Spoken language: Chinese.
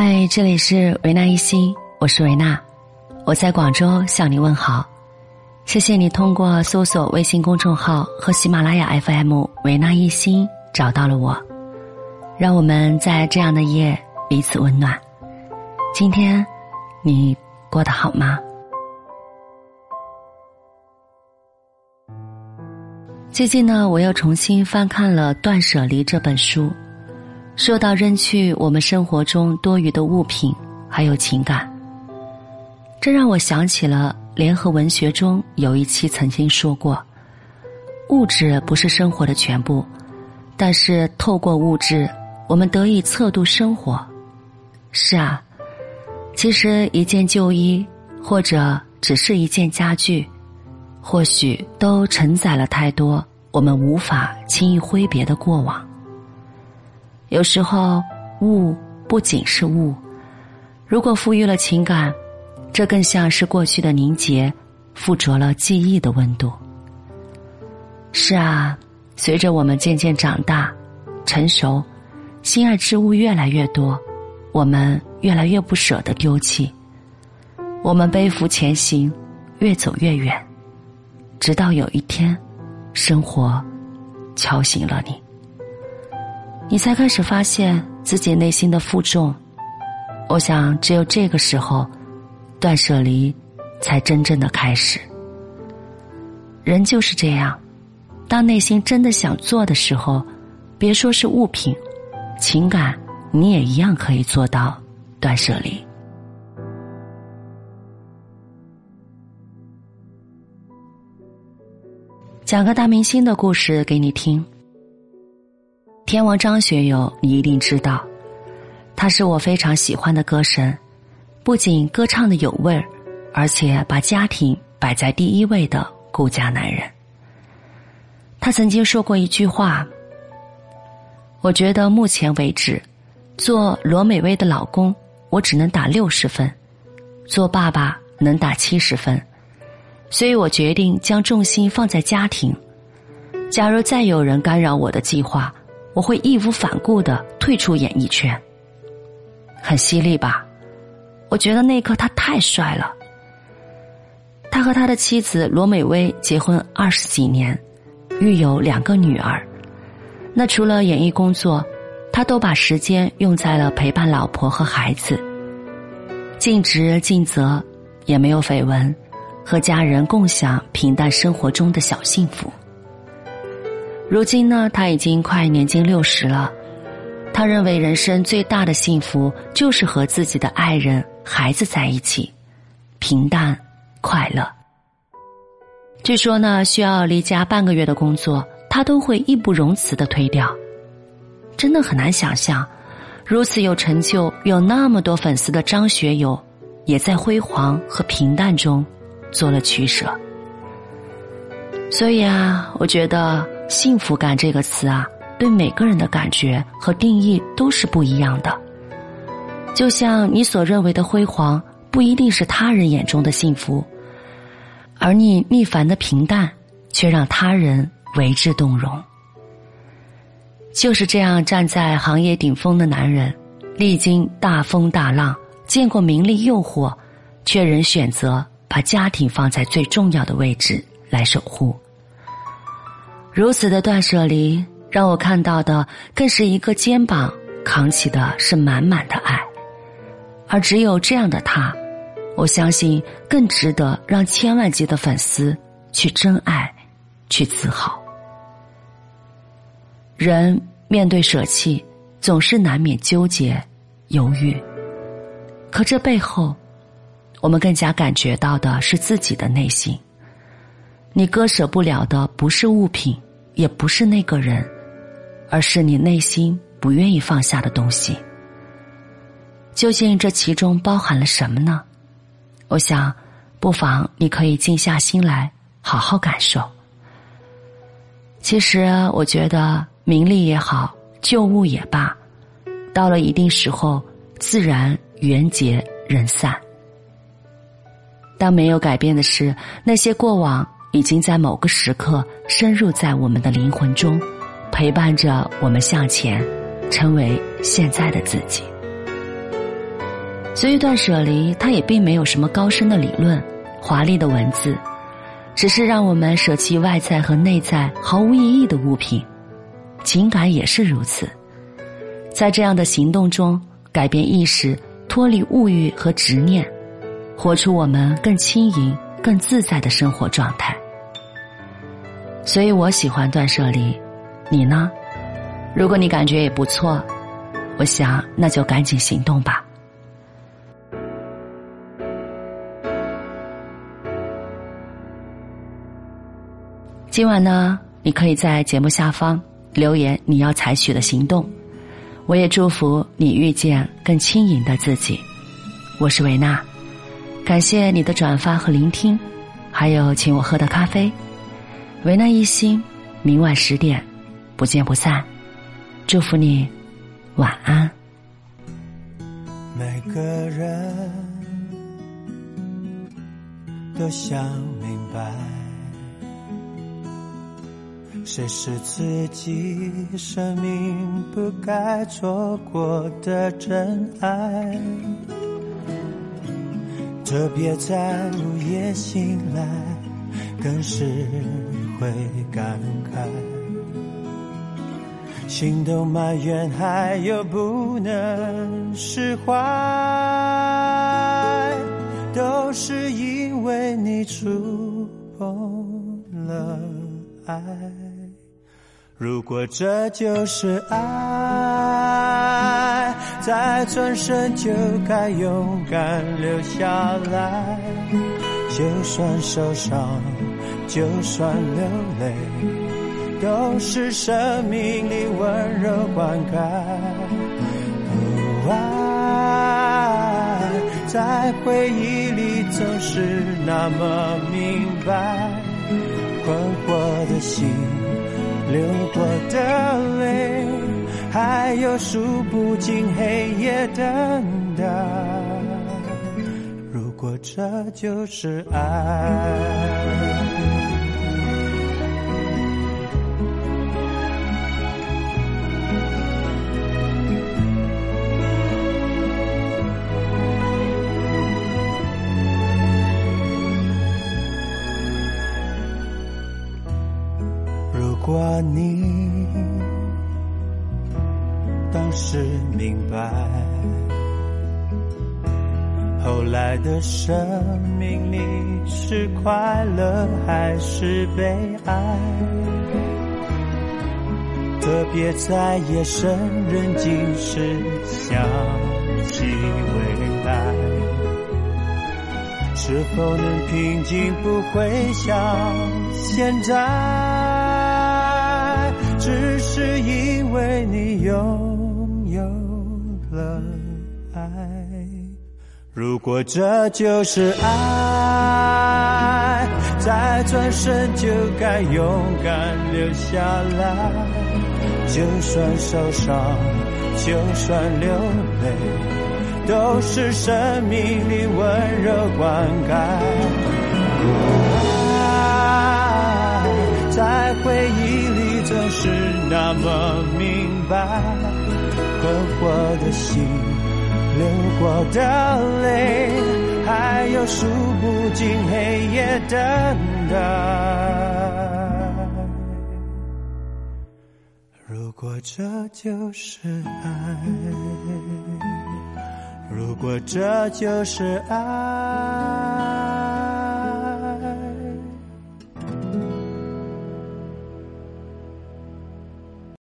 嗨，这里是维纳一心，我是维纳，我在广州向你问好。谢谢你通过搜索微信公众号和喜马拉雅 FM“ 维纳一心”找到了我，让我们在这样的夜彼此温暖。今天你过得好吗？最近呢，我又重新翻看了《断舍离》这本书。说到扔去我们生活中多余的物品，还有情感，这让我想起了联合文学中有一期曾经说过：物质不是生活的全部，但是透过物质，我们得以测度生活。是啊，其实一件旧衣，或者只是一件家具，或许都承载了太多我们无法轻易挥别的过往。有时候，物不仅是物，如果赋予了情感，这更像是过去的凝结，附着了记忆的温度。是啊，随着我们渐渐长大、成熟，心爱之物越来越多，我们越来越不舍得丢弃，我们背负前行，越走越远，直到有一天，生活敲醒了你。你才开始发现自己内心的负重，我想只有这个时候，断舍离才真正的开始。人就是这样，当内心真的想做的时候，别说是物品，情感你也一样可以做到断舍离。讲个大明星的故事给你听。天王张学友，你一定知道，他是我非常喜欢的歌神，不仅歌唱的有味儿，而且把家庭摆在第一位的顾家男人。他曾经说过一句话：“我觉得目前为止，做罗美薇的老公，我只能打六十分，做爸爸能打七十分，所以我决定将重心放在家庭。假如再有人干扰我的计划。”我会义无反顾的退出演艺圈。很犀利吧？我觉得那一刻他太帅了。他和他的妻子罗美薇结婚二十几年，育有两个女儿。那除了演艺工作，他都把时间用在了陪伴老婆和孩子，尽职尽责，也没有绯闻，和家人共享平淡生活中的小幸福。如今呢，他已经快年近六十了。他认为人生最大的幸福就是和自己的爱人、孩子在一起，平淡快乐。据说呢，需要离家半个月的工作，他都会义不容辞的推掉。真的很难想象，如此有成就、有那么多粉丝的张学友，也在辉煌和平淡中做了取舍。所以啊，我觉得。幸福感这个词啊，对每个人的感觉和定义都是不一样的。就像你所认为的辉煌，不一定是他人眼中的幸福，而你逆凡的平淡，却让他人为之动容。就是这样站在行业顶峰的男人，历经大风大浪，见过名利诱惑，却仍选择把家庭放在最重要的位置来守护。如此的断舍离，让我看到的更是一个肩膀扛起的是满满的爱，而只有这样的他，我相信更值得让千万级的粉丝去真爱，去自豪。人面对舍弃，总是难免纠结、犹豫，可这背后，我们更加感觉到的是自己的内心。你割舍不了的不是物品。也不是那个人，而是你内心不愿意放下的东西。究竟这其中包含了什么呢？我想，不妨你可以静下心来，好好感受。其实，我觉得名利也好，旧物也罢，到了一定时候，自然缘结人散。但没有改变的是，那些过往。已经在某个时刻深入在我们的灵魂中，陪伴着我们向前，成为现在的自己。所以断舍离，它也并没有什么高深的理论、华丽的文字，只是让我们舍弃外在和内在毫无意义的物品。情感也是如此，在这样的行动中，改变意识，脱离物欲和执念，活出我们更轻盈、更自在的生活状态。所以我喜欢断舍离，你呢？如果你感觉也不错，我想那就赶紧行动吧。今晚呢，你可以在节目下方留言你要采取的行动。我也祝福你遇见更轻盈的自己。我是维娜，感谢你的转发和聆听，还有请我喝的咖啡。维娜一心，明晚十点，不见不散。祝福你，晚安。每个人都想明白。谁是自己生命不该错过的真爱？特别在午夜醒来，更是会感慨。心都埋怨，还有不能释怀，都是因为你触碰了爱。如果这就是爱，再转身就该勇敢留下来。就算受伤，就算流泪，都是生命里温柔灌溉。爱在回忆里总是那么明白，困惑的心。流过的泪，还有数不尽黑夜等待。如果这就是爱。后来的生命里是快乐还是悲哀？特别在夜深人静时想起未来，是否能平静？不会像现在。只是因为你拥有了爱，如果这就是爱，再转身就该勇敢留下来。就算受伤，就算流泪，都是生命里温柔灌溉。爱在回忆里。总是那么明白，困惑的心，流过的泪，还有数不尽黑夜等待。如果这就是爱，如果这就是爱。